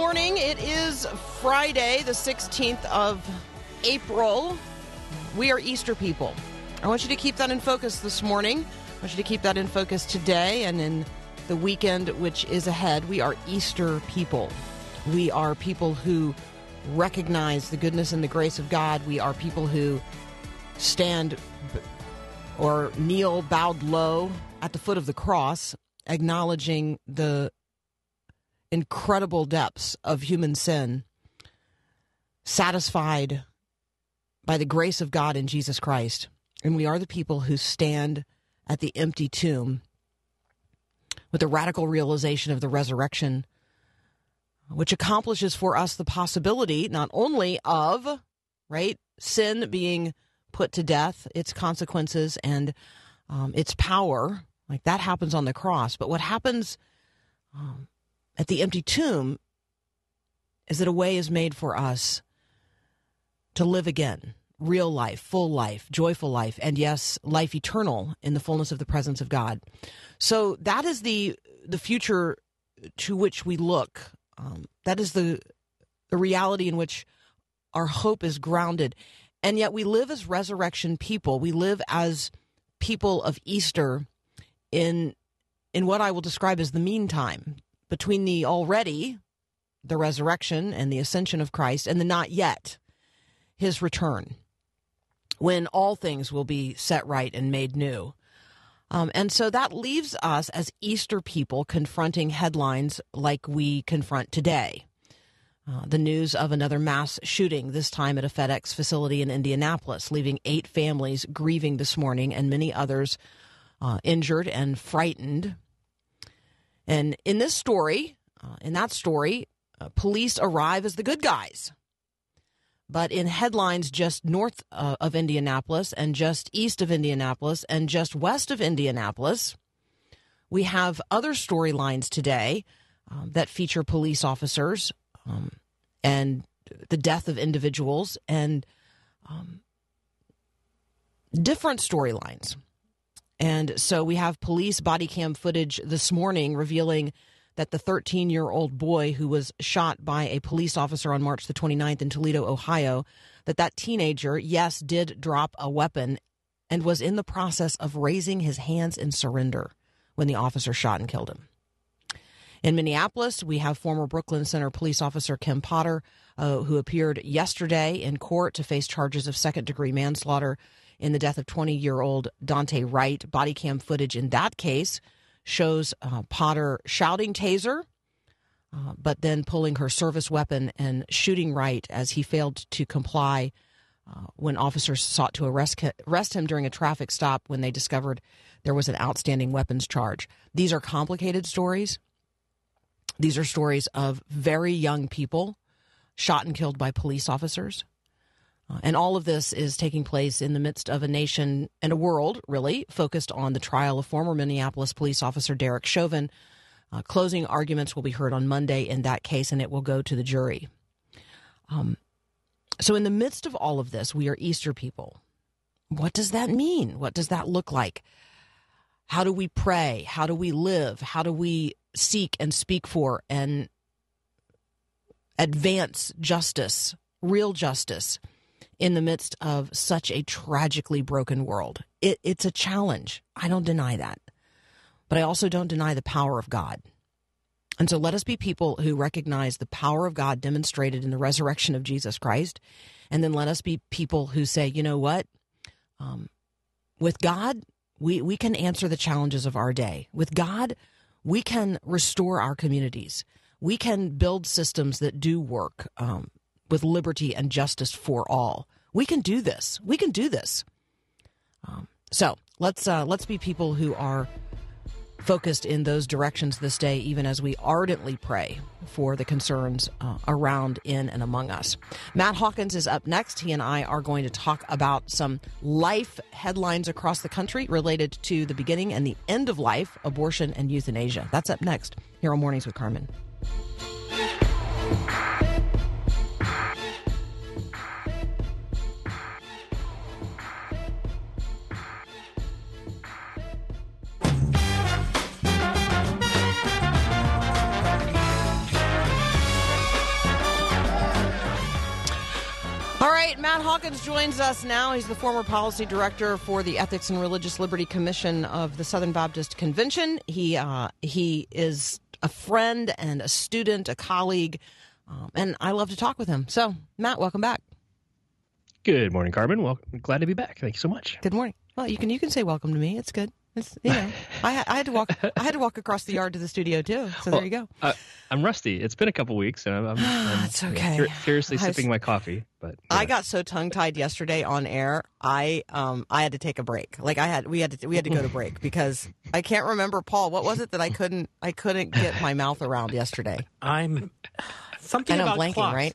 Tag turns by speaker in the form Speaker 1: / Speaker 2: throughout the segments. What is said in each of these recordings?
Speaker 1: Morning. It is Friday, the 16th of April. We are Easter people. I want you to keep that in focus this morning. I want you to keep that in focus today and in the weekend which is ahead. We are Easter people. We are people who recognize the goodness and the grace of God. We are people who stand or kneel bowed low at the foot of the cross, acknowledging the incredible depths of human sin, satisfied by the grace of God in Jesus Christ. And we are the people who stand at the empty tomb with the radical realization of the resurrection, which accomplishes for us the possibility not only of, right, sin being put to death, its consequences, and um, its power, like that happens on the cross, but what happens um, at the empty tomb is that a way is made for us to live again real life, full life, joyful life, and yes, life eternal in the fullness of the presence of God. So that is the the future to which we look. Um, that is the the reality in which our hope is grounded, and yet we live as resurrection people. We live as people of Easter in in what I will describe as the meantime between the already, the resurrection and the ascension of Christ, and the not yet, his return, when all things will be set right and made new. Um, and so that leaves us as Easter people confronting headlines like we confront today. Uh, the news of another mass shooting, this time at a FedEx facility in Indianapolis, leaving eight families grieving this morning and many others uh, injured and frightened. And in this story, uh, in that story, uh, police arrive as the good guys. But in headlines just north uh, of Indianapolis and just east of Indianapolis and just west of Indianapolis, we have other storylines today um, that feature police officers um, and the death of individuals and um, different storylines. And so we have police body cam footage this morning revealing that the 13 year old boy who was shot by a police officer on March the 29th in Toledo, Ohio, that that teenager, yes, did drop a weapon and was in the process of raising his hands in surrender when the officer shot and killed him. In Minneapolis, we have former Brooklyn Center police officer Kim Potter, uh, who appeared yesterday in court to face charges of second degree manslaughter in the death of 20 year old Daunte Wright. Body cam footage in that case shows uh, Potter shouting taser, uh, but then pulling her service weapon and shooting Wright as he failed to comply uh, when officers sought to arrest, arrest him during a traffic stop when they discovered there was an outstanding weapons charge. These are complicated stories. These are stories of very young people shot and killed by police officers. Uh, and all of this is taking place in the midst of a nation and a world, really, focused on the trial of former Minneapolis police officer Derek Chauvin. Uh, closing arguments will be heard on Monday in that case, and it will go to the jury. Um, so, in the midst of all of this, we are Easter people. What does that mean? What does that look like? How do we pray? How do we live? How do we seek and speak for and advance justice, real justice, in the midst of such a tragically broken world? It, it's a challenge. I don't deny that. But I also don't deny the power of God. And so let us be people who recognize the power of God demonstrated in the resurrection of Jesus Christ. And then let us be people who say, you know what? Um, with God, we, we can answer the challenges of our day. With God, we can restore our communities. We can build systems that do work. Um, with liberty and justice for all. We can do this. We can do this. Um, so let's uh, let's be people who are focused in those directions this day, even as we ardently pray for the concerns uh, around, in, and among us. Matt Hawkins is up next. He and I are going to talk about some life headlines across the country related to the beginning and the end of life, abortion, and euthanasia. That's up next here on Mornings with Carmen. Right, Matt Hawkins joins us now. He's the former policy director for the Ethics and Religious Liberty Commission of the Southern Baptist Convention. He uh, he is a friend and a student, a colleague, um, and I love to talk with him. So, Matt, welcome back.
Speaker 2: Good morning, Carmen. Well, glad to be back. Thank you so much.
Speaker 1: Good morning. Well, you can you can say welcome to me. It's good. It's you know, I, I had to walk I had to walk across the yard to the studio too. So there you go.
Speaker 2: Uh, I'm rusty. It's been a couple weeks, and I'm, I'm, I'm
Speaker 1: It's okay.
Speaker 2: fur- furiously
Speaker 1: I was-
Speaker 2: sipping my coffee. But
Speaker 1: I got so tongue tied yesterday on air. I um I had to take a break. Like I had we had to we had to go to break because I can't remember Paul. What was it that I couldn't I couldn't get my mouth around yesterday?
Speaker 3: I'm something
Speaker 1: I know
Speaker 3: about
Speaker 1: blanking,
Speaker 3: clocks.
Speaker 1: right?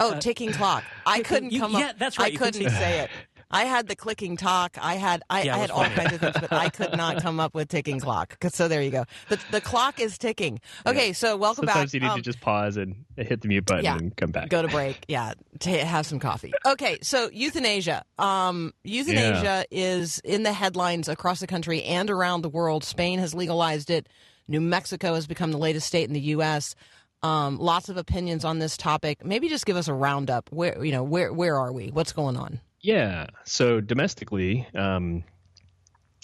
Speaker 1: Oh, ticking clock. I couldn't
Speaker 3: you-
Speaker 1: come
Speaker 3: yeah,
Speaker 1: up.
Speaker 3: that's
Speaker 1: I
Speaker 3: right, you can
Speaker 1: couldn't
Speaker 3: say
Speaker 1: say it. I had the clicking talk. I had I,
Speaker 3: Yeah,
Speaker 1: I had all kinds of things, but I could not come up with ticking clock. So there you go. The the clock is ticking. Okay, so welcome
Speaker 2: Sometimes
Speaker 1: back.
Speaker 2: you need
Speaker 1: Um,
Speaker 2: to just pause and hit the mute button
Speaker 1: yeah.
Speaker 2: and come back.
Speaker 1: Go to break. Yeah, to have some coffee. Okay, so euthanasia. Um, euthanasia is in the headlines across the country and around the world. Spain has legalized it. New Mexico has become the latest state in the U.S. Um, lots of opinions on this topic. Maybe just give us a roundup. Where you know where where are we? What's going on?
Speaker 2: Yeah. So domestically, um,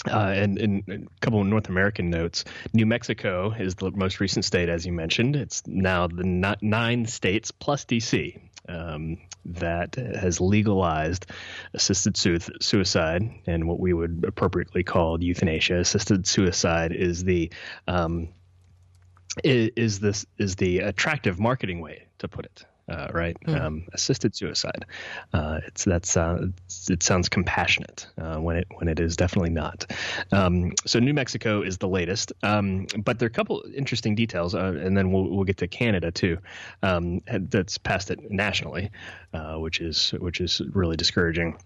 Speaker 2: uh, and, and a couple of North American notes. New Mexico is the most recent state, as you mentioned. It's now the nine states plus DC um, that has legalized assisted sui- suicide and what we would appropriately call euthanasia. Assisted suicide is the um, is this is the attractive marketing way to put it uh, right? Um, assisted suicide. Uh, it's that's uh, it sounds compassionate uh, when it when it is definitely not. Um, so New Mexico is the latest. Um, but there are a couple interesting details uh, and then we'll, we'll get to Canada too um, that's passed it nationally uh, which is which is really discouraging.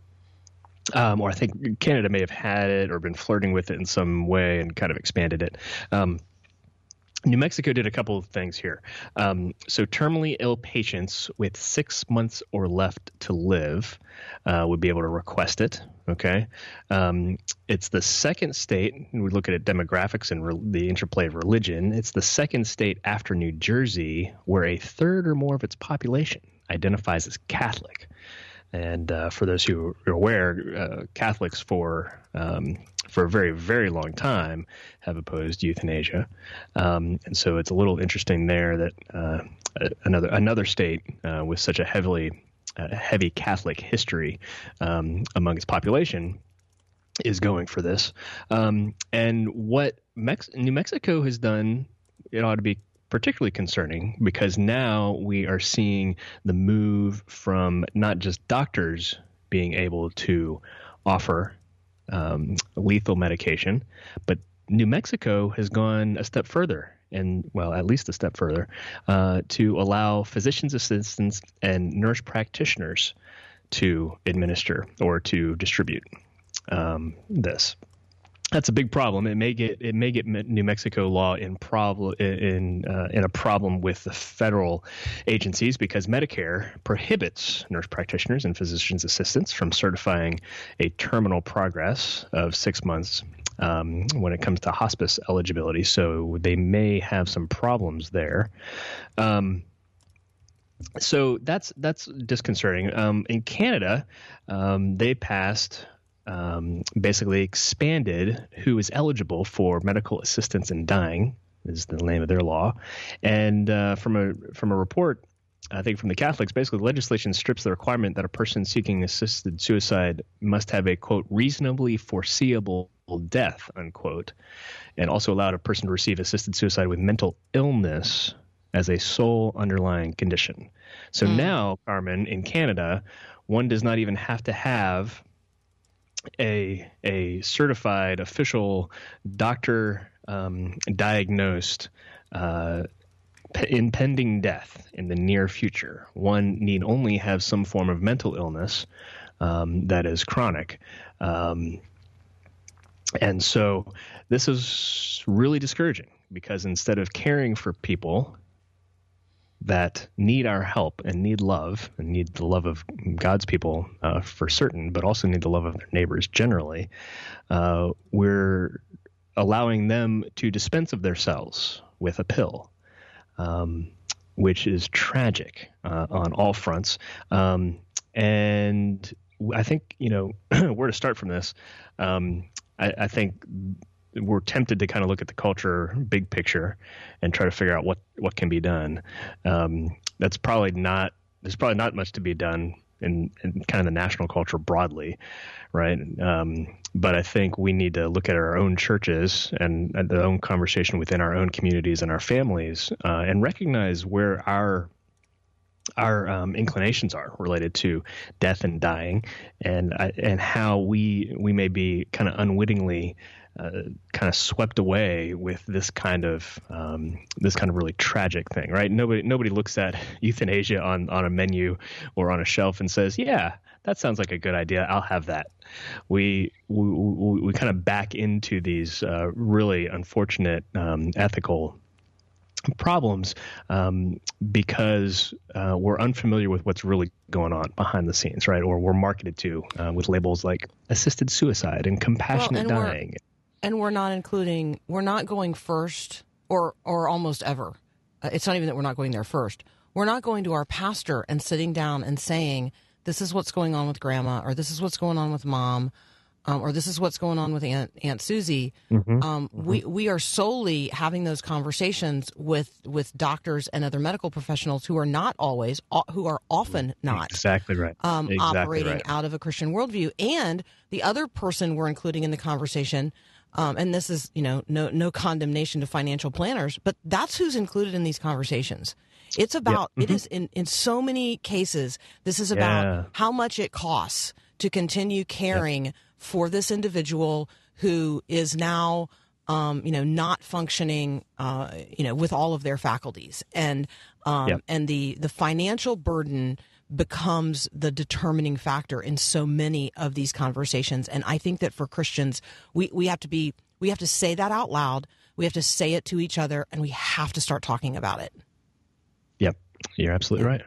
Speaker 2: Um, or I think Canada may have had it or been flirting with it in some way and kind of expanded it. Um, New Mexico did a couple of things here. Um, so, terminally ill patients with six months or left to live uh, would be able to request it. Okay. Um, it's the second state, we look at it demographics and re- the interplay of religion. It's the second state after New Jersey where a third or more of its population identifies as Catholic. And uh, for those who are aware, uh, Catholics for um, for a very very long time have opposed euthanasia, um, and so it's a little interesting there that uh, another another state uh, with such a heavily uh, heavy Catholic history um, among its population is going for this. Um, and what Mex- New Mexico has done, it ought to be particularly concerning because now we are seeing the move from not just doctors being able to offer um, lethal medication, but New Mexico has gone a step further. And well, at least a step further, uh, to allow physician's assistants and nurse practitioners to administer or to distribute um, this. That's a big problem. It may get it may get New Mexico law in problem in uh, in a problem with the federal agencies because Medicare prohibits nurse practitioners and physicians assistants from certifying a terminal progress of six months um, when it comes to hospice eligibility. So they may have some problems there. Um, so that's that's disconcerting. Um, in Canada, um, they passed um, basically expanded who is eligible for medical assistance in dying is the name of their law, and uh, from a from a report. I think from the Catholics, basically, the legislation strips the requirement that a person seeking assisted suicide must have a quote reasonably foreseeable death unquote, and also allowed a person to receive assisted suicide with mental illness as a sole underlying condition. So
Speaker 1: Hmm.
Speaker 2: now, Carmen, in Canada, one does not even have to have a a certified official doctor um, diagnosed uh, p- impending death in the near future. One need only have some form of mental illness um, that is chronic. Um, and so this is really discouraging because instead of caring for people that need our help and need love and need the love of God's people uh, for certain, but also need the love of their neighbors generally, uh, we're allowing them to dispense of themselves with a pill, um, which is tragic uh, on all fronts. Um, and I think, you know, where to start from this, um, I, I think we're tempted to kind of look at the culture big picture and try to figure out what what can be done. Um, that's probably not there's probably not much to be done in, in kind of the national culture broadly, right? Um, but I think we need to look at our own churches and, the own conversation within our own communities and our families, uh, and recognize where our our um, inclinations are related to death and dying, and uh, and how we we may be kind of unwittingly kind of swept away with this kind of um, this kind of really tragic thing, right? Nobody nobody looks at euthanasia on on a menu or on a shelf and says, "Yeah, that sounds like a good idea. I'll have that." We we, we, we kind of back into these uh, really unfortunate um, ethical problems um, because uh, we're unfamiliar with what's really going on behind the scenes, right? Or we're marketed to uh, with labels like assisted suicide and compassionate
Speaker 1: and we're-
Speaker 2: dying.
Speaker 1: And we're not including we're not going first or or almost ever Uh, it's not even that we're not going there first we're not going to our pastor and sitting down and saying this is what's going on with grandma or this is what's going on with mom um, or this is what's going on with aunt aunt susie um, we we are solely having those conversations with with doctors and other medical professionals who are not always who are often not
Speaker 2: Exactly right.
Speaker 1: um,
Speaker 2: exactly
Speaker 1: operating
Speaker 2: right.
Speaker 1: out of a Christian worldview. And the other person we're including in the conversation, um, and this is you know no no condemnation to financial planners, but that's who's included in these conversations. It's about it is in in so many cases. This is about
Speaker 2: Mm-hmm. Yeah.
Speaker 1: how much it costs to continue caring for this individual who is now um, you know not functioning uh, you know with all of their faculties and um, and the the financial burden becomes the determining factor in so many of these conversations. And i think that for christians we, we have to be we have to say that out loud. We have to say it to each other and we have to start talking about it.
Speaker 2: Yep, you're absolutely right.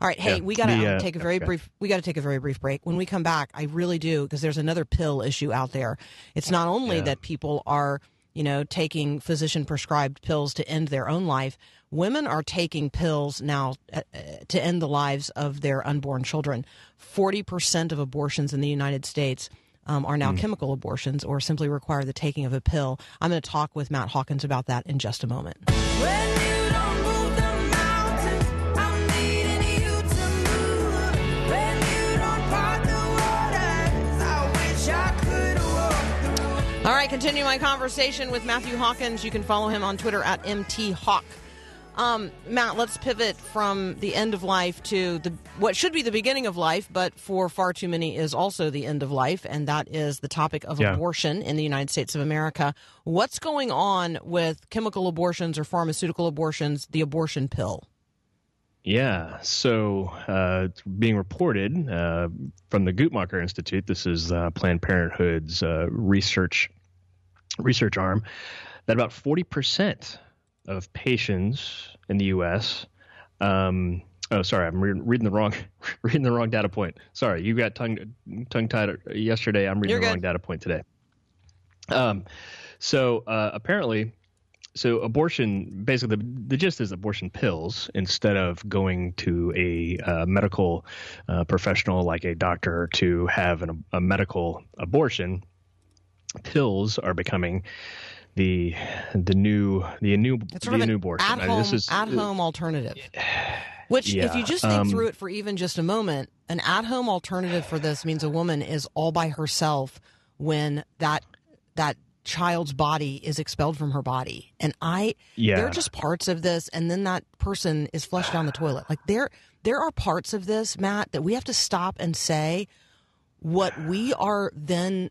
Speaker 1: all right. Hey
Speaker 2: Yeah,
Speaker 1: we gotta
Speaker 2: the,
Speaker 1: um,
Speaker 2: uh,
Speaker 1: take a very
Speaker 2: okay.
Speaker 1: brief we gotta take a very brief break. When we come back i really do because there's another pill issue out there. It's not only
Speaker 2: Yeah.
Speaker 1: that people are you know taking physician prescribed pills to end their own life women are taking pills now uh, uh, to end the lives of their unborn children 40% of abortions in the united states um, are now chemical abortions or simply require the taking of a pill i'm going to talk with matt hawkins about that in just a moment
Speaker 4: When you don't move the mountains, I'm needing you to move. When you don't part the waters, I wish I could walk through.
Speaker 1: All right, continue my conversation with Matthew Hawkins. You can follow him on Twitter at mthawk. Um, Matt, let's pivot from the end of life to the what should be the beginning of life, but for far too many is also the end of life, and that is the topic of
Speaker 2: Yeah.
Speaker 1: abortion in the United States of America. What's going on with chemical abortions or pharmaceutical abortions, the abortion pill?
Speaker 2: Yeah, so uh, it's being reported uh, from the Guttmacher Institute. This is uh, Planned Parenthood's uh, research research arm. That about forty percent of patients in the U.S. Um, oh, sorry, I'm re- reading the wrong reading the wrong data point. Sorry, you got tongue tongue tied yesterday. I'm reading
Speaker 1: You're
Speaker 2: the
Speaker 1: good.
Speaker 2: wrong data point today. Um, so uh, apparently, so abortion basically the, the gist is abortion pills instead of going to a uh, medical uh, professional like a doctor to have an, a medical abortion. Pills are becoming the the new the new
Speaker 1: It's
Speaker 2: the
Speaker 1: sort of
Speaker 2: new abortion.
Speaker 1: at
Speaker 2: I mean,
Speaker 1: home
Speaker 2: this is
Speaker 1: at home alternative. Which, if you just think
Speaker 2: um,
Speaker 1: through it for even just a moment, an at home alternative for this means a woman is all by herself when that that child's body is expelled from her body. And I,
Speaker 2: Yeah.
Speaker 1: there are just parts of this, and then that person is flushed down the toilet. Like there, there are parts of this, Matt, that we have to stop and say what we are then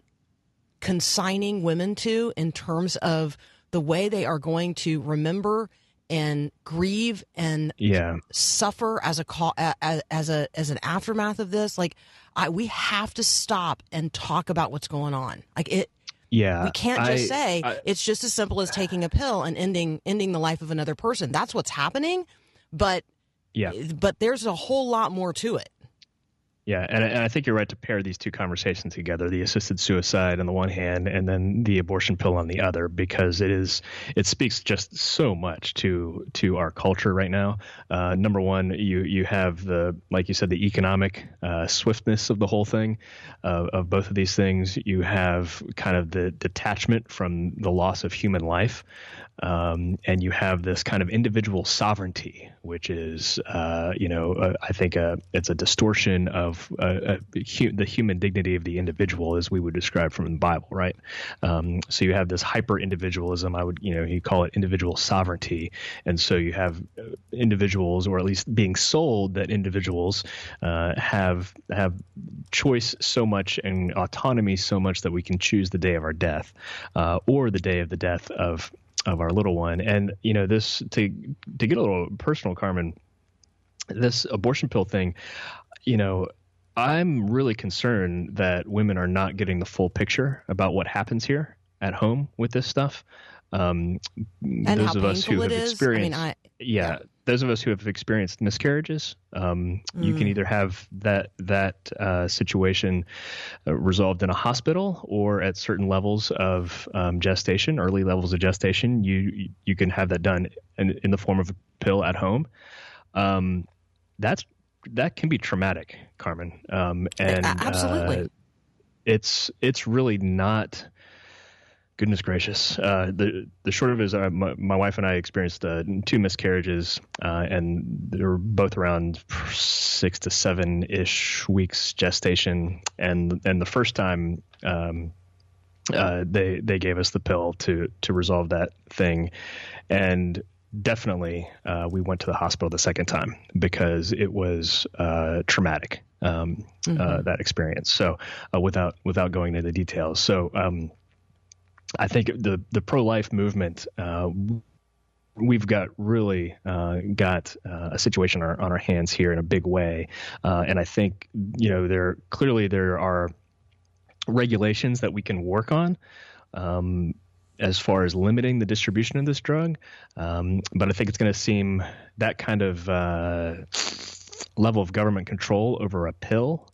Speaker 1: consigning women to in terms of the way they are going to remember and grieve and
Speaker 2: Yeah.
Speaker 1: suffer as a as, as a as an aftermath of this like I, we have to stop and talk about what's going on like it
Speaker 2: Yeah.
Speaker 1: we can't just
Speaker 2: I-
Speaker 1: say
Speaker 2: I-
Speaker 1: it's just as simple as taking a pill and ending ending the life of another person that's what's happening but
Speaker 2: yeah.
Speaker 1: but there's a whole lot more to it
Speaker 2: Yeah, and, I- and I think you're right to pair these two conversations together: the assisted suicide on the one hand, and then the abortion pill on the other, because it is it speaks just so much to to our culture right now. Uh, number one, you you have the like you said the economic uh, swiftness of the whole thing, uh, of both of these things. You have kind of the detachment from the loss of human life. Um, and you have this kind of individual sovereignty, which is, uh, you know, uh, I think uh, it's a distortion of uh, uh, hu- the human dignity of the individual, as we would describe from the Bible, right? Um, so you have this hyper individualism. I would, you know, you call it individual sovereignty, and so you have uh, individuals, or at least being sold that individuals have have choice so much and autonomy so much that we can choose the day of our death, or the day of the death of of our little one. And you know, this to to get a little personal, Carmen, this abortion pill thing, you know, I'm really concerned that women are not getting the full picture about what happens here at home with this stuff. Um,
Speaker 1: and
Speaker 2: those of us who have
Speaker 1: is
Speaker 2: experienced,
Speaker 1: i mean i
Speaker 2: yeah, those of us who have experienced miscarriages, um, you can
Speaker 1: Mm.
Speaker 2: either have that that uh, situation uh, resolved in a hospital or at certain levels of um, gestation, early levels of gestation. You you can have that done in, in the form of a pill at home. Um, that's that can be traumatic, Carmen. Um, and
Speaker 1: absolutely.
Speaker 2: uh, it's it's really not. Goodness gracious! Uh, the the short of it is, uh, my, my wife and I experienced uh, two miscarriages, uh, and they were both around six to seven ish weeks gestation. And and the first time, um, uh, they they gave us the pill to to resolve that thing, and definitely uh, we went to the hospital the second time because it was uh, traumatic. Um, uh, that experience. So uh, without without going into the details, so. Um, I think the the pro life movement. Uh, we've got really uh, got uh, a situation on our, on our hands here in a big way, uh, and I think you know there clearly there are regulations that we can work on. Um, as far as limiting the distribution of this drug, um, but I think it's going to seem that kind of uh, level of government control over a pill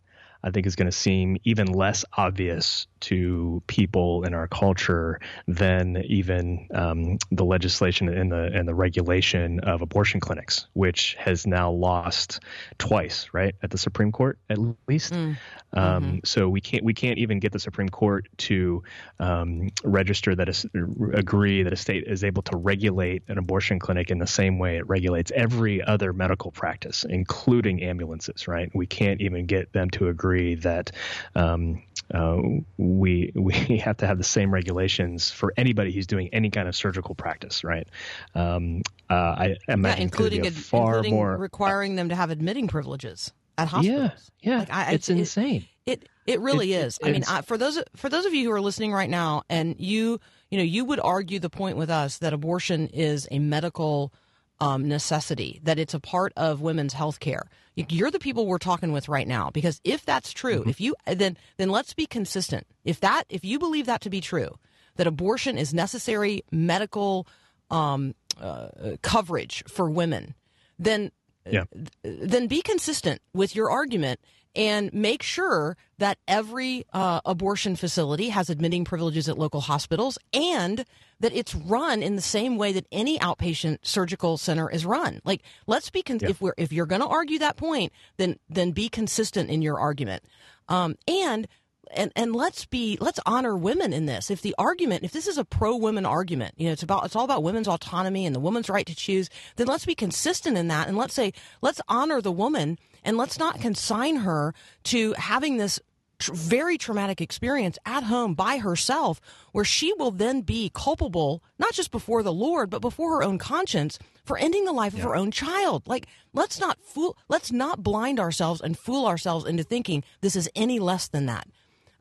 Speaker 2: I think is going to seem even less obvious to people in our culture than even um, the legislation and the and the regulation of abortion clinics, which has now lost twice, right, at the Supreme Court at least. Um, So we can't we can't even get the Supreme Court to um, register that is, agree that a state is able to regulate an abortion clinic in the same way it regulates every other medical practice, including ambulances. Right? We can't even get them to agree that um, uh, we we have to have the same regulations for anybody who's doing any kind of surgical practice. Right? Um, uh, I imagine be
Speaker 1: including ad-
Speaker 2: far
Speaker 1: including
Speaker 2: more
Speaker 1: requiring them to have admitting privileges at hospitals
Speaker 2: yeah yeah
Speaker 1: Like, I- I-
Speaker 2: it's
Speaker 1: it-
Speaker 2: insane.
Speaker 1: It it really
Speaker 2: It-
Speaker 1: is.
Speaker 2: it-
Speaker 1: I mean, I, for those for those of you who are listening right now, and you you know you would argue the point with us that abortion is a medical um, necessity, that it's a part of women's health care. You're the people we're talking with right now because if that's true,
Speaker 2: Mm-hmm.
Speaker 1: if you then then let's be consistent. If that if you believe that to be true, that abortion is necessary medical um, uh, coverage for women, then
Speaker 2: Yeah.
Speaker 1: then be consistent with your argument and make sure that every uh, abortion facility has admitting privileges at local hospitals and that it's run in the same way that any outpatient surgical center is run. Like, let's be con- if we're if you're going to argue that point, then then be consistent in your argument, um, and and and let's be let's honor women in this. If the argument, if this is a pro women argument, you know, it's about it's all about women's autonomy and the woman's right to choose. Then let's be consistent in that, and let's say let's honor the woman, and let's not consign her to having this tr- very traumatic experience at home by herself, where she will then be culpable, not just before the Lord, but before her own conscience for ending the life of her own child. Like, let's not fool, let's not blind ourselves and fool ourselves into thinking this is any less than that.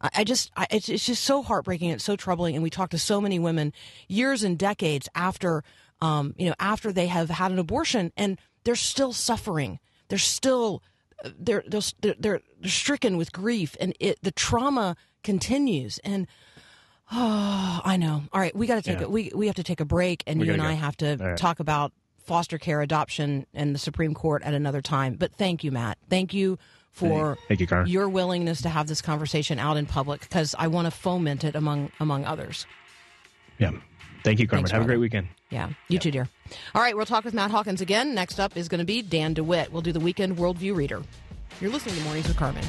Speaker 1: I I just, I, it's, it's just so heartbreaking. It's so troubling. And we talk to so many women years and decades after, um, you know, after they have had an abortion and they're still suffering. They're still, they're, they're, they're, they're stricken with grief and it, the trauma continues. And, oh, I know. All right. We got to take
Speaker 2: Yeah.
Speaker 1: it. We, we have to take a break and
Speaker 2: We
Speaker 1: you and
Speaker 2: gotta
Speaker 1: I have to
Speaker 2: right.
Speaker 1: talk about foster care adoption and the Supreme Court at another time. But thank you, Matt. Thank you for
Speaker 2: Thank you, Carmen.
Speaker 1: your willingness to have this conversation out in public because I want to foment it among among others.
Speaker 2: Yeah. Thank you, Carmen.
Speaker 1: Thanks,
Speaker 2: Have a great weekend.
Speaker 1: Yeah, you too, dear. All right, we'll talk with Matt Hawkins again. Next up is going to be Dan DeWitt. We'll do the weekend worldview reader. You're listening to Mornings with Carmen.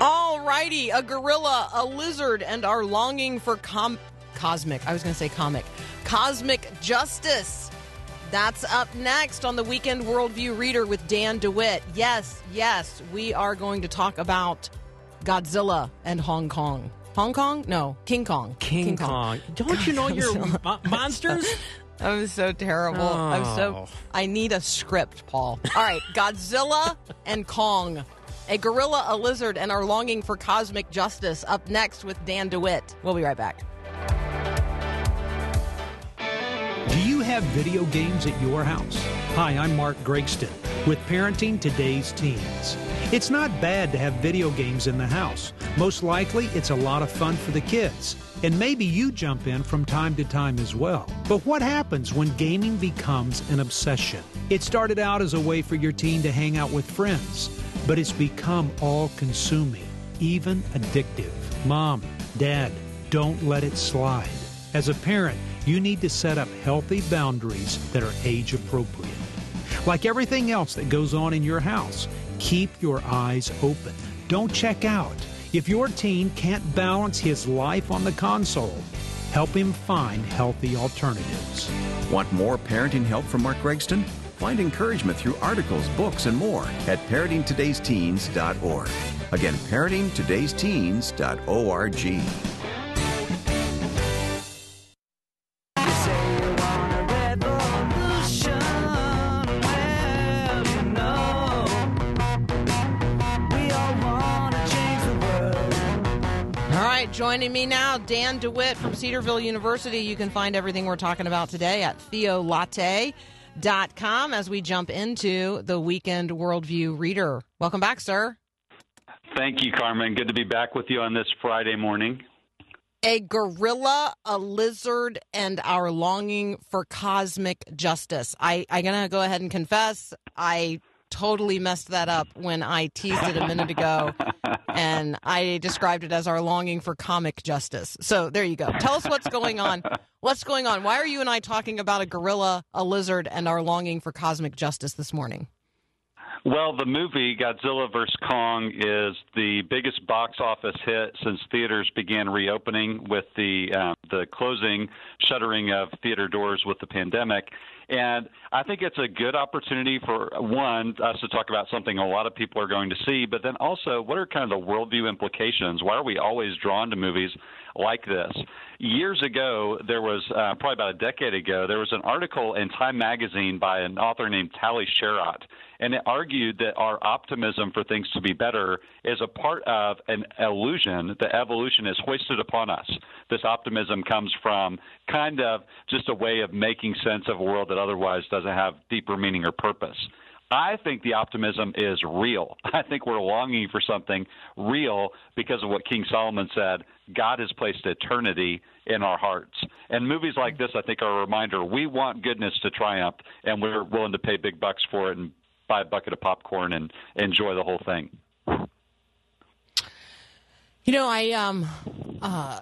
Speaker 1: All righty, a gorilla, a lizard, and our longing for com- cosmic. I was going to say comic. Cosmic justice. That's up next on the Weekend Worldview Reader with Dan DeWitt. Yes, yes, we are going to talk about Godzilla and Hong Kong. Hong Kong? No, King Kong.
Speaker 3: King, Kong. Don't you know your mo- monsters?
Speaker 1: I'm so terrible. I'm so.
Speaker 3: Oh.
Speaker 1: I need a script, Paul. All right, Godzilla and Kong. A gorilla, a lizard, and our longing for cosmic justice. Up next with Dan DeWitt. We'll be right back.
Speaker 5: Do you have video games at your house? Hi, I'm Mark Gregston with Parenting Today's Teens. It's not bad to have video games in the house. Most likely, it's a lot of fun for the kids. And maybe you jump in from time to time as well. But what happens when gaming becomes an obsession? It started out as a way for your teen to hang out with friends, but it's become all consuming, even addictive. Mom, Dad, don't let it slide. As a parent, you need to set up healthy boundaries that are age appropriate. Like everything else that goes on in your house, keep your eyes open. Don't check out. If your teen can't balance his life on the console, help him find healthy alternatives.
Speaker 6: Want more parenting help from Mark Gregston? Find encouragement through articles, books, and more at parentingtodaysteens.org. Again, parentingtodaysteens.org.
Speaker 1: joining me now, Dan DeWitt from Cedarville University. You can find everything we're talking about today at theolatte.com as we jump into the weekend worldview reader. Welcome back, sir.
Speaker 7: Thank you, Carmen. Good to be back with you on this Friday morning.
Speaker 1: A gorilla, a lizard, and our longing for cosmic justice. I, I'm going to go ahead and confess I totally messed that up when I teased it a minute ago, and I described it as our longing for comic justice. So there you go. Tell us what's going on. What's going on? Why are you and I talking about a gorilla, a lizard, and our longing for cosmic justice this morning?
Speaker 7: Well, the movie Godzilla vs. Kong is the biggest box office hit since theaters began reopening with the uh, the closing, shuttering of theater doors with the pandemic. And I think it's a good opportunity for one us to talk about something a lot of people are going to see, but then also what are kind of the worldview implications? Why are we always drawn to movies like this? Years ago, there was uh, probably about a decade ago, there was an article in Time magazine by an author named Tali Sharot, and it argued that our optimism for things to be better is a part of an illusion that evolution is hoisted upon us. This optimism comes from kind of just a way of making sense of a world that otherwise doesn't have deeper meaning or purpose. I think the optimism is real. I think we're longing for something real because of what King Solomon said God has placed eternity in our hearts. And movies like this, I think, are a reminder we want goodness to triumph, and we're willing to pay big bucks for it and buy a bucket of popcorn and enjoy the whole thing.
Speaker 1: You know, I um uh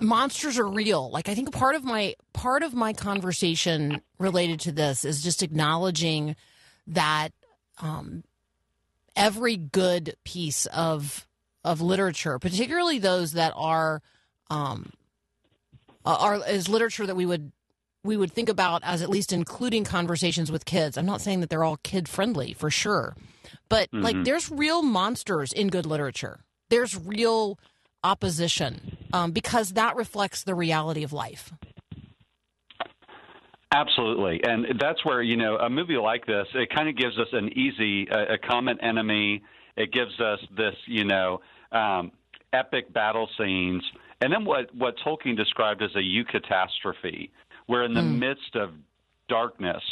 Speaker 1: monsters are real. Like I think part of my part of my conversation related to this is just acknowledging that um every good piece of of literature, particularly those that are um are is literature that we would we would think about as at least including conversations with kids. I'm not saying that they're all kid friendly for sure, but like
Speaker 7: Mhm.
Speaker 1: there's real monsters in good literature. There's real opposition um, because that reflects the reality of life.
Speaker 7: Absolutely, and that's where you know a movie like this it kind of gives us an easy, a, a common enemy. It gives us this, you know, um, epic battle scenes, and then what what Tolkien described as a eucatastrophe, where in the midst of darkness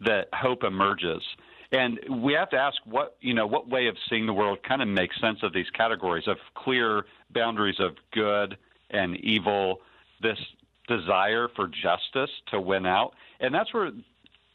Speaker 7: that hope emerges. And we have to ask what you know what way of seeing the world kind of makes sense of these categories of clear boundaries of good and evil, this desire for justice to win out, and that's where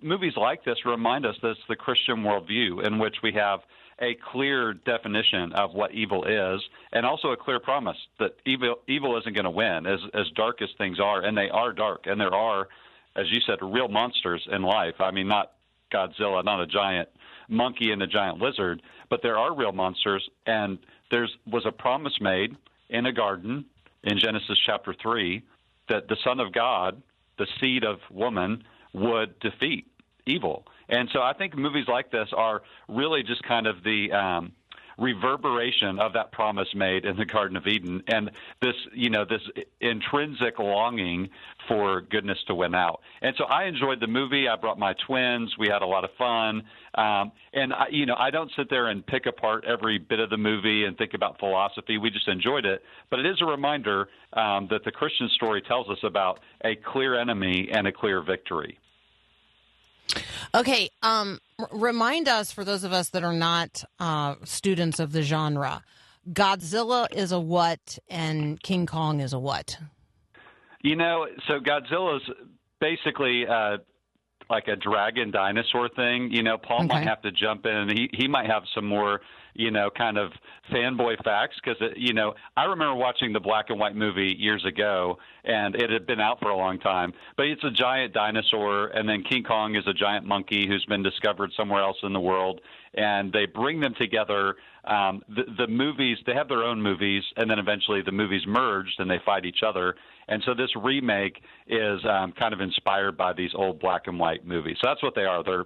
Speaker 7: movies like this remind us that it's the Christian worldview in which we have a clear definition of what evil is, and also a clear promise that evil evil isn't going to win, as as dark as things are, and they are dark, and there are, as you said, real monsters in life. I mean, not Godzilla, not a giant monkey and a giant lizard, but there are real monsters, and there's was a promise made in a garden in Genesis chapter three that the Son of God, the seed of woman, would defeat evil. And so I think movies like this are really just kind of the um, reverberation of that promise made in the Garden of Eden, and this, you know, this intrinsic longing for goodness to win out. And so I enjoyed the movie. I brought my twins. We had a lot of fun. Um, and I, you know, I don't sit there and pick apart every bit of the movie and think about philosophy. We just enjoyed it. But it is a reminder um, that the Christian story tells us about a clear enemy and a clear victory.
Speaker 1: Okay, um, r- remind us for those of us that are not uh, students of the genre, Godzilla is a what and King Kong is a what?
Speaker 7: You know, so Godzilla's basically uh, like a dragon dinosaur thing. You know, Paul might have to jump in, and he he might have some more, you know, kind of fanboy facts because you know I remember watching the black and white movie years ago, and it had been out for a long time. But it's a giant dinosaur, and then King Kong is a giant monkey who's been discovered somewhere else in the world, and they bring them together. Um, the, the movies they have their own movies, and then eventually the movies merged and they fight each other. And so this remake is um, kind of inspired by these old black and white movies. So that's what they are. They're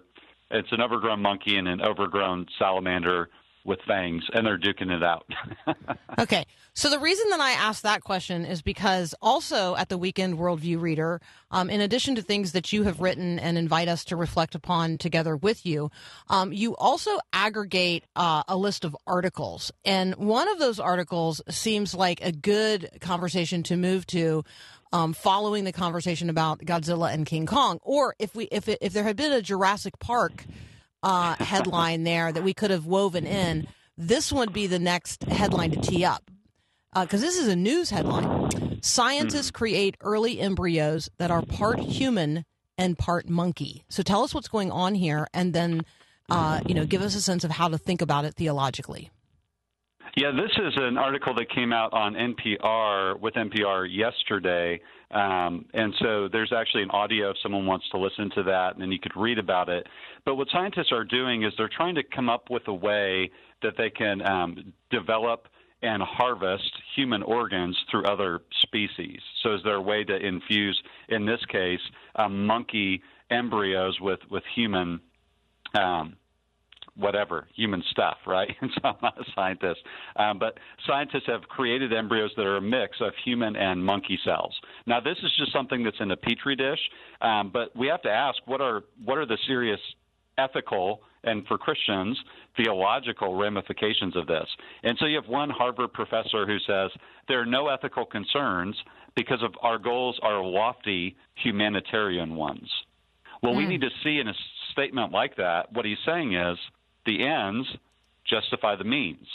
Speaker 7: it's an overgrown monkey and an overgrown salamander with fangs, and they're duking it out.
Speaker 1: Okay, so the reason that I asked that question is because also at the Weekend Worldview Reader, um, in addition to things that you have written and invite us to reflect upon together with you, um, you also aggregate uh, a list of articles. And one of those articles seems like a good conversation to move to. Um, following the conversation about Godzilla and King Kong, or if we if it, if there had been a Jurassic Park uh, headline there that we could have woven in, this would be the next headline to tee up. Because this is a news headline. Scientists create early embryos that are part human and part monkey. So tell us what's going on here, and then uh, you know give us a sense of how to think about it theologically.
Speaker 7: Yeah, this is an article that came out on NPR with NPR yesterday. Um, and so there's actually an audio if someone wants to listen to that, and then you could read about it. But what scientists are doing is they're trying to come up with a way that they can um, develop and harvest human organs through other species. So, is there a way to infuse, in this case, um, monkey embryos with with human um, whatever human stuff, right? And so I'm not a scientist, um, but scientists have created embryos that are a mix of human and monkey cells. Now, this is just something that's in a petri dish, um, but we have to ask what are what are the serious ethical and for Christians theological ramifications of this. And so you have one Harvard professor who says there are no ethical concerns because of our goals are lofty humanitarian ones. Well, we need to see in a statement like that, what he's saying is the ends justify the means.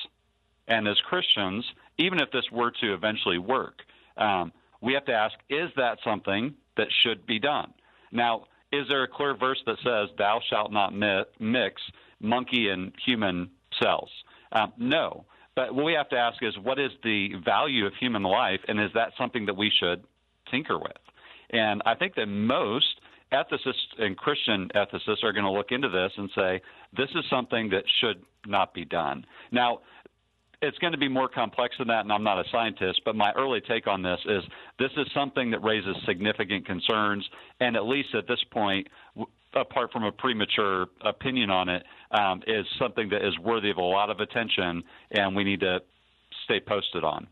Speaker 7: And as Christians, even if this were to eventually work, um, we have to ask is that something that should be done? Now, is there a clear verse that says, Thou shalt not mix monkey and human cells? Um, no. But what we have to ask is, what is the value of human life, and is that something that we should tinker with? And I think that most ethicists and Christian ethicists are going to look into this and say, this is something that should not be done. Now, it's going to be more complex than that, and I'm not a scientist, but my early take on this is this is something that raises significant concerns, and at least at this point, apart from a premature opinion on it, um, is something that is worthy of a lot of attention, and we need to stay posted on.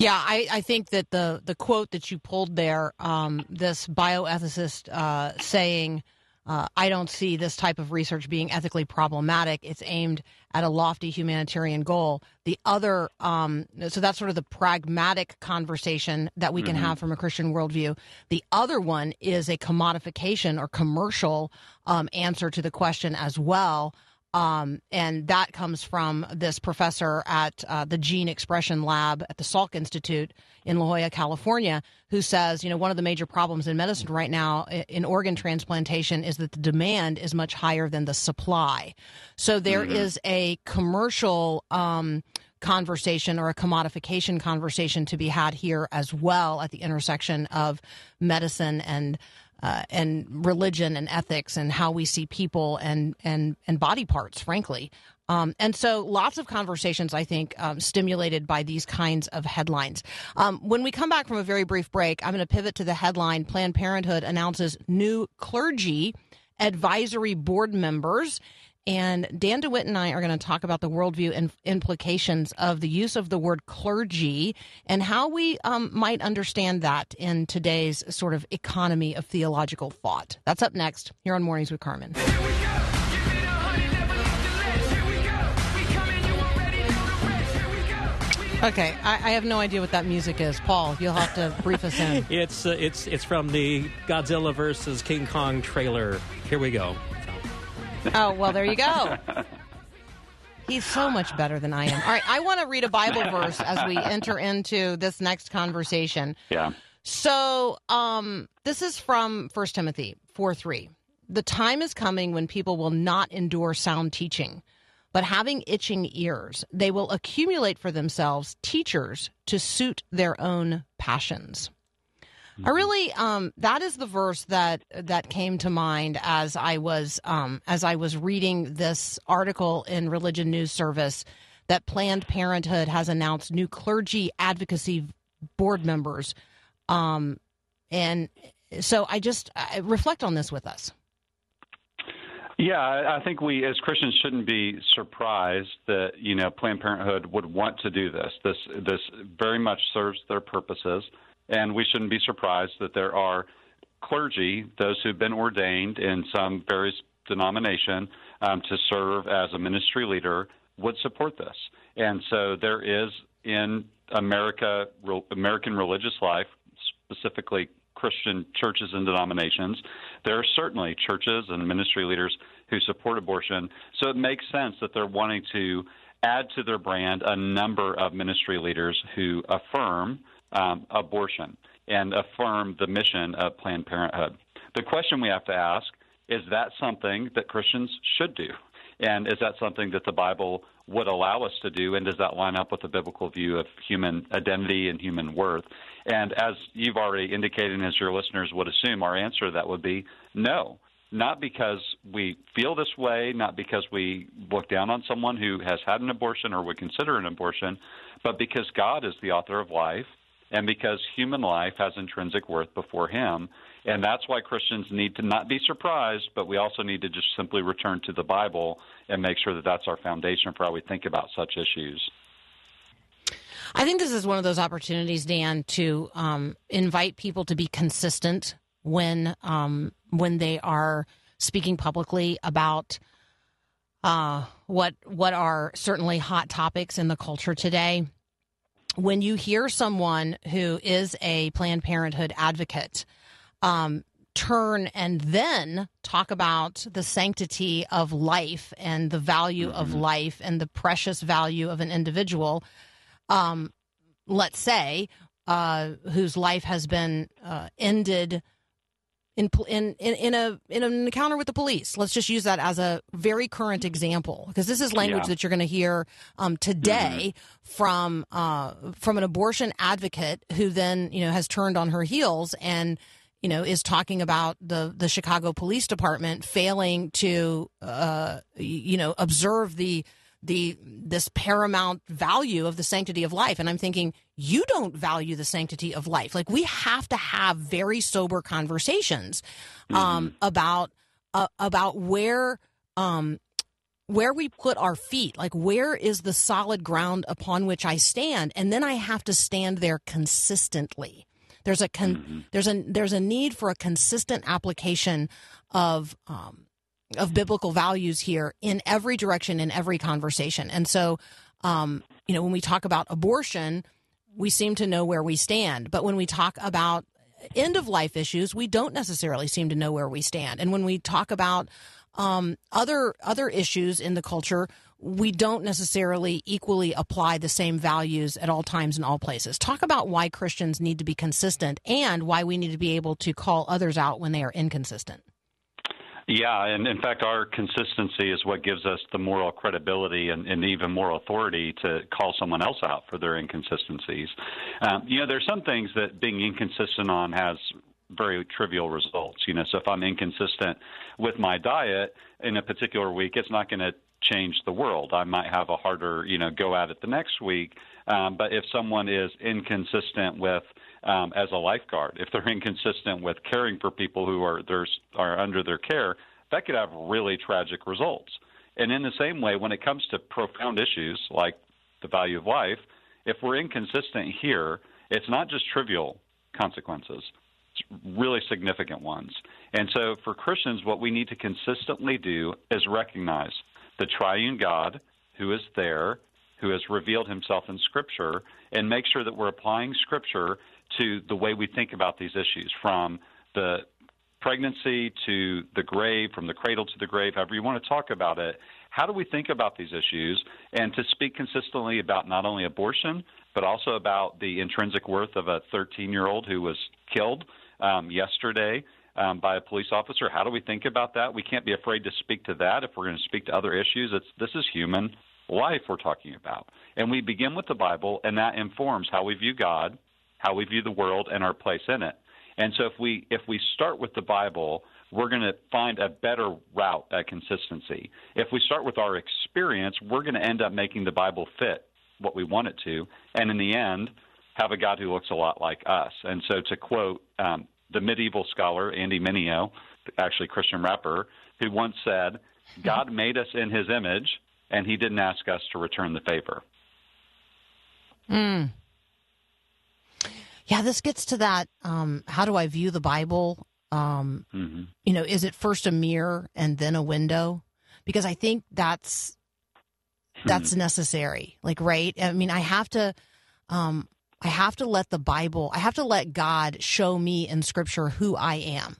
Speaker 1: Yeah, I, I think that the the quote that you pulled there, um, this bioethicist uh, saying, uh, "I don't see this type of research being ethically problematic. It's aimed at a lofty humanitarian goal." The other, um, so that's sort of the pragmatic conversation that we can have from a Christian worldview. The other one is a commodification or commercial um, answer to the question as well. Um, and that comes from this professor at uh, the Gene Expression Lab at the Salk Institute in La Jolla, California, who says, you know, one of the major problems in medicine right now in organ transplantation is that the demand is much higher than the supply. So there is a commercial. Um, conversation or a commodification conversation to be had here as well at the intersection of medicine and uh, and religion and ethics and how we see people and and and body parts, frankly. Um, and so, lots of conversations, I think, um, stimulated by these kinds of headlines. Um, when we come back from a very brief break, I'm going to pivot to the headline Planned Parenthood announces new clergy advisory board members. And Dan DeWitt and I are going to talk about the worldview and implications of the use of the word clergy and how we um, might understand that in today's sort of economy of theological thought. That's up next here on Mornings with Carmen. Okay, I, I have no idea what that music is. Paul, you'll have to brief us in.
Speaker 3: It's uh, it's it's from the Godzilla versus King Kong trailer. Here we go.
Speaker 1: Oh, well, there you go. He's so much better than I am. All right, I want to read a Bible verse as we enter into this next conversation.
Speaker 7: Yeah.
Speaker 1: So, um, this is from 1 Timothy 4 3. The time is coming when people will not endure sound teaching, but having itching ears, they will accumulate for themselves teachers to suit their own passions. I really um, that is the verse that that came to mind as I was um, as I was reading this article in Religion News Service that Planned Parenthood has announced new clergy advocacy board members, um, and so I just I reflect on this with us.
Speaker 7: Yeah, I I think we as Christians shouldn't be surprised that you know Planned Parenthood would want to do this. This this very much serves their purposes, and we shouldn't be surprised that there are clergy, those who've been ordained in some various denomination um, to serve as a ministry leader, would support this. And so there is in America, re- American religious life, specifically Christian churches and denominations, there are certainly churches and ministry leaders who support abortion. So it makes sense that they're wanting to add to their brand a number of ministry leaders who affirm um, abortion and affirm the mission of Planned Parenthood. The question we have to ask is that something that Christians should do? And is that something that the Bible would allow us to do? And does that line up with the biblical view of human identity and human worth? And as you've already indicated, and as your listeners would assume, our answer to that would be no. Not because we feel this way, not because we look down on someone who has had an abortion or would consider an abortion, but because God is the author of life and because human life has intrinsic worth before Him. And that's why Christians need to not be surprised, but we also need to just simply return to the Bible and make sure that that's our foundation for how we think about such issues.
Speaker 1: I think this is one of those opportunities, Dan, to um, invite people to be consistent when um, when they are speaking publicly about uh, what what are certainly hot topics in the culture today. When you hear someone who is a Planned Parenthood advocate um, turn and then talk about the sanctity of life and the value of life and the precious value of an individual, um, let's say, uh, whose life has been uh, ended in, in in a in an encounter with the police. Let's just use that as a very current example because this is language
Speaker 7: Yeah.
Speaker 1: that you're going to hear um, today from uh, from an abortion advocate who then you know has turned on her heels and you know is talking about the the Chicago Police Department failing to uh, you know observe the the this paramount value of the sanctity of life and i'm thinking you don't value the sanctity of life. Like we have to have very sober conversations um, about uh, about where um, where we put our feet. Like where is the solid ground upon which i stand? And then i have to stand there consistently. There's a con- there's a there's a need for a consistent application of um, of biblical values here in every direction in every conversation. And so um, you know when we talk about abortion we seem to know where we stand. But when we talk about end of life issues we don't necessarily seem to know where we stand. And when we talk about um, other other issues in the culture we don't necessarily equally apply the same values at all times in all places. Talk about why christians need to be consistent and why we need to be able to call others out when they are inconsistent
Speaker 7: Yeah, and in fact, our consistency is what gives us the moral credibility and, and even more authority to call someone else out for their inconsistencies. Um, you know, there's some things that being inconsistent on has very trivial results. You know, so if I'm inconsistent with my diet in a particular week, it's not going to change the world. I might have a harder, you know, go at it the next week. Um, but if someone is inconsistent with um, as a lifeguard, if they're inconsistent with caring for people who are there's are under their care, that could have really tragic results. And in the same way, when it comes to profound issues like the value of life, if we're inconsistent here, it's not just trivial consequences it's really significant ones. And so for Christians, what we need to consistently do is recognize the triune God who is there, who has revealed himself in Scripture, and make sure that we're applying Scripture to the way we think about these issues from the pregnancy to the grave, from the cradle to the grave, however you want to talk about it. How do we think about these issues and to speak consistently about not only abortion, but also about the intrinsic worth of a 13 year old who was killed um, yesterday um, by a police officer? How do we think about that? We can't be afraid to speak to that if we're going to speak to other issues. It's, this is human life we're talking about. And we begin with the Bible, and that informs how we view God, how we view the world, and our place in it. And so if we if we start with the Bible, we're going to find a better route at consistency. If we start with our experience, we're going to end up making the Bible fit what we want it to, and in the end, have a God who looks a lot like us. And so, to quote um, the medieval scholar Andy Mineo, actually Christian rapper, who once said, "God made us in His image, and He didn't ask us to return the favor."
Speaker 1: Mm. Yeah, this gets to that. Um, how do I view the Bible? Um,
Speaker 7: Mm-hmm.
Speaker 1: You know, is it first a mirror and then a window? Because I think that's that's necessary. Like, right? I mean, I have to. Um, I have to let the Bible. I have to let God show me in Scripture who I am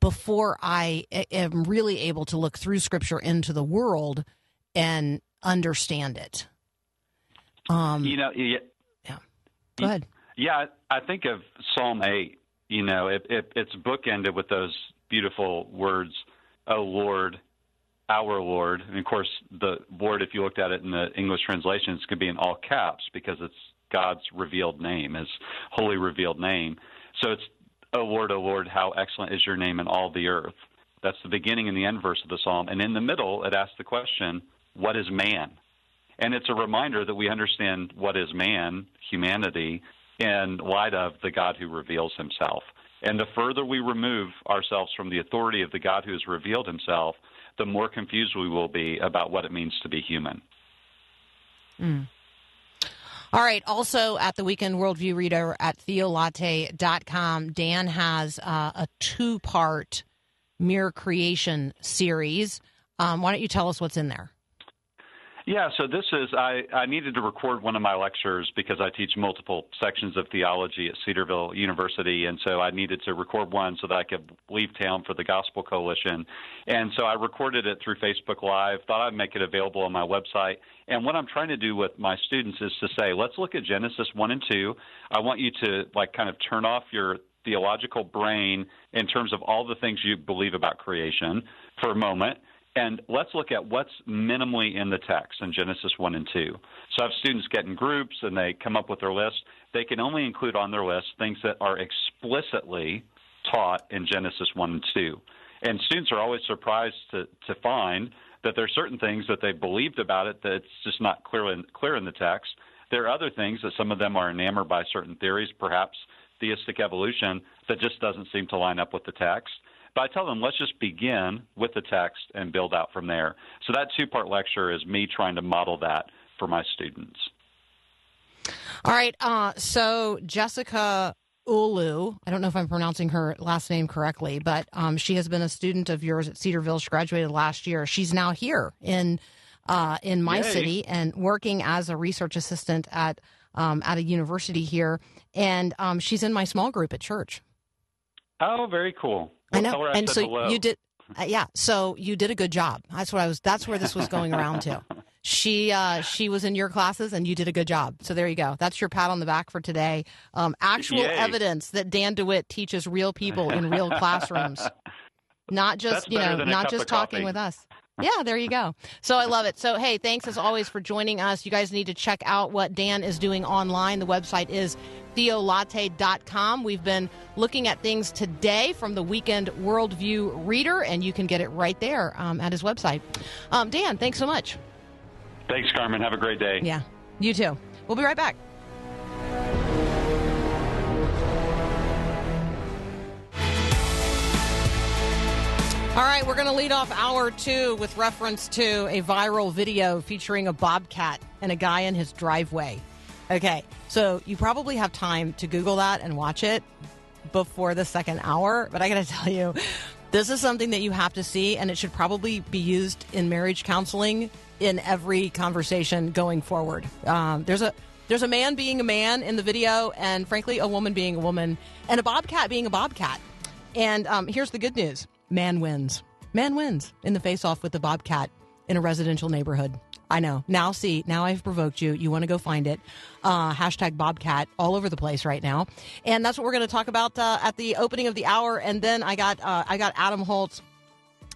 Speaker 1: before I am really able to look through Scripture into the world and understand it. Um,
Speaker 7: You know,
Speaker 1: go ahead.
Speaker 7: Yeah, I think of Psalm 8. You know, it, it, it's bookended with those beautiful words, "O Lord, our Lord." And of course, the word, if you looked at it in the English translations, could be in all caps because it's God's revealed name, His holy revealed name. So it's, "O Lord, O Lord, how excellent is your name in all the earth." That's the beginning and the end verse of the psalm. And in the middle, it asks the question, "What is man?" And it's a reminder that we understand what is man, humanity, in light of the God who reveals himself. And the further we remove ourselves from the authority of the God who has revealed himself, the more confused we will be about what it means to be human.
Speaker 1: All right. Also at the Weekend Worldview Reader at theolatte.com, Dan has uh, a two part mirror creation series. Um, why don't you tell us what's in there?
Speaker 7: Yeah, so this is I, I needed to record one of my lectures because I teach multiple sections of theology at Cedarville University, and so I needed to record one so that I could leave town for the Gospel Coalition. And so I recorded it through Facebook Live. Thought I'd make it available on my website. And what I'm trying to do with my students is to say, let's look at Genesis one and two. I want you to like kind of turn off your theological brain in terms of all the things you believe about creation for a moment and let's look at what's minimally in the text in Genesis 1 and 2. So I have students get in groups and they come up with their list. They can only include on their list things that are explicitly taught in Genesis 1 and 2. And students are always surprised to, to find that there are certain things that they believed about it that's just not clear in, clear in the text. There are other things that some of them are enamored by certain theories, perhaps theistic evolution, that just doesn't seem to line up with the text. But I tell them, let's just begin with the text and build out from there. So that two part lecture is me trying to model that for my students.
Speaker 1: All right. Uh, so Jessica Ulu, I don't know if I'm pronouncing her last name correctly, but um, she has been a student of yours at Cedarville. She graduated last year. She's now here in uh, in my
Speaker 7: Yay.
Speaker 1: city and working as a research assistant at um, at a university here. And um, she's in my small group at church.
Speaker 7: Oh, very cool.
Speaker 1: I know.
Speaker 7: her
Speaker 1: and so
Speaker 7: hello.
Speaker 1: you did, uh, yeah. So you did a good job. That's what I was. That's where this was going around to. She uh, she was in your classes, and you did a good job. So there you go. That's your pat on the back for today. Um, actual
Speaker 7: Yay.
Speaker 1: evidence that Dan DeWitt teaches real people in real classrooms, not just you know, not just talking
Speaker 7: coffee.
Speaker 1: with us. Yeah, there you go. So I love it. So hey, thanks as always for joining us. You guys need to check out what Dan is doing online. The website is theolatte.com. We've been looking at things today from the Weekend Worldview Reader, and you can get it right there um, at his website. Um, Dan, thanks so much.
Speaker 7: Thanks, Carmen. Have a great day.
Speaker 1: Yeah, you too. We'll be right back. All right, we're going to lead off hour two with reference to a viral video featuring a bobcat and a guy in his driveway. Okay, so you probably have time to Google that and watch it before the second hour, but I got to tell you, this is something that you have to see, and it should probably be used in marriage counseling in every conversation going forward. Um, there's a there's a man being a man in the video, and frankly, a woman being a woman, and a bobcat being a bobcat. And um, here's the good news: man wins. Man wins in the face-off with the bobcat in a residential neighborhood. I know. Now, see, now I've provoked you. You want to go find it. Uh, hashtag Bobcat all over the place right now, and that's what we're going to talk about uh, at the opening of the hour. And then I got uh, I got Adam Holz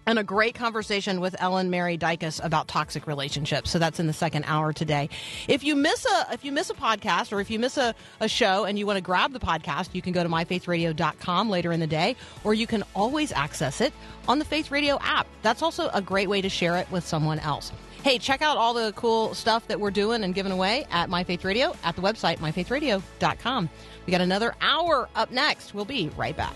Speaker 1: and a great conversation with Ellen Mary Dykas about toxic relationships. So that's in the second hour today. If you miss a if you miss a podcast or if you miss a, a show and you want to grab the podcast, you can go to myfaithradio.com later in the day, or you can always access it on the Faith Radio app. That's also a great way to share it with someone else. Hey, check out all the cool stuff that we're doing and giving away at My Faith Radio at the website myfaithradio.com. We got another hour up next. We'll be right back.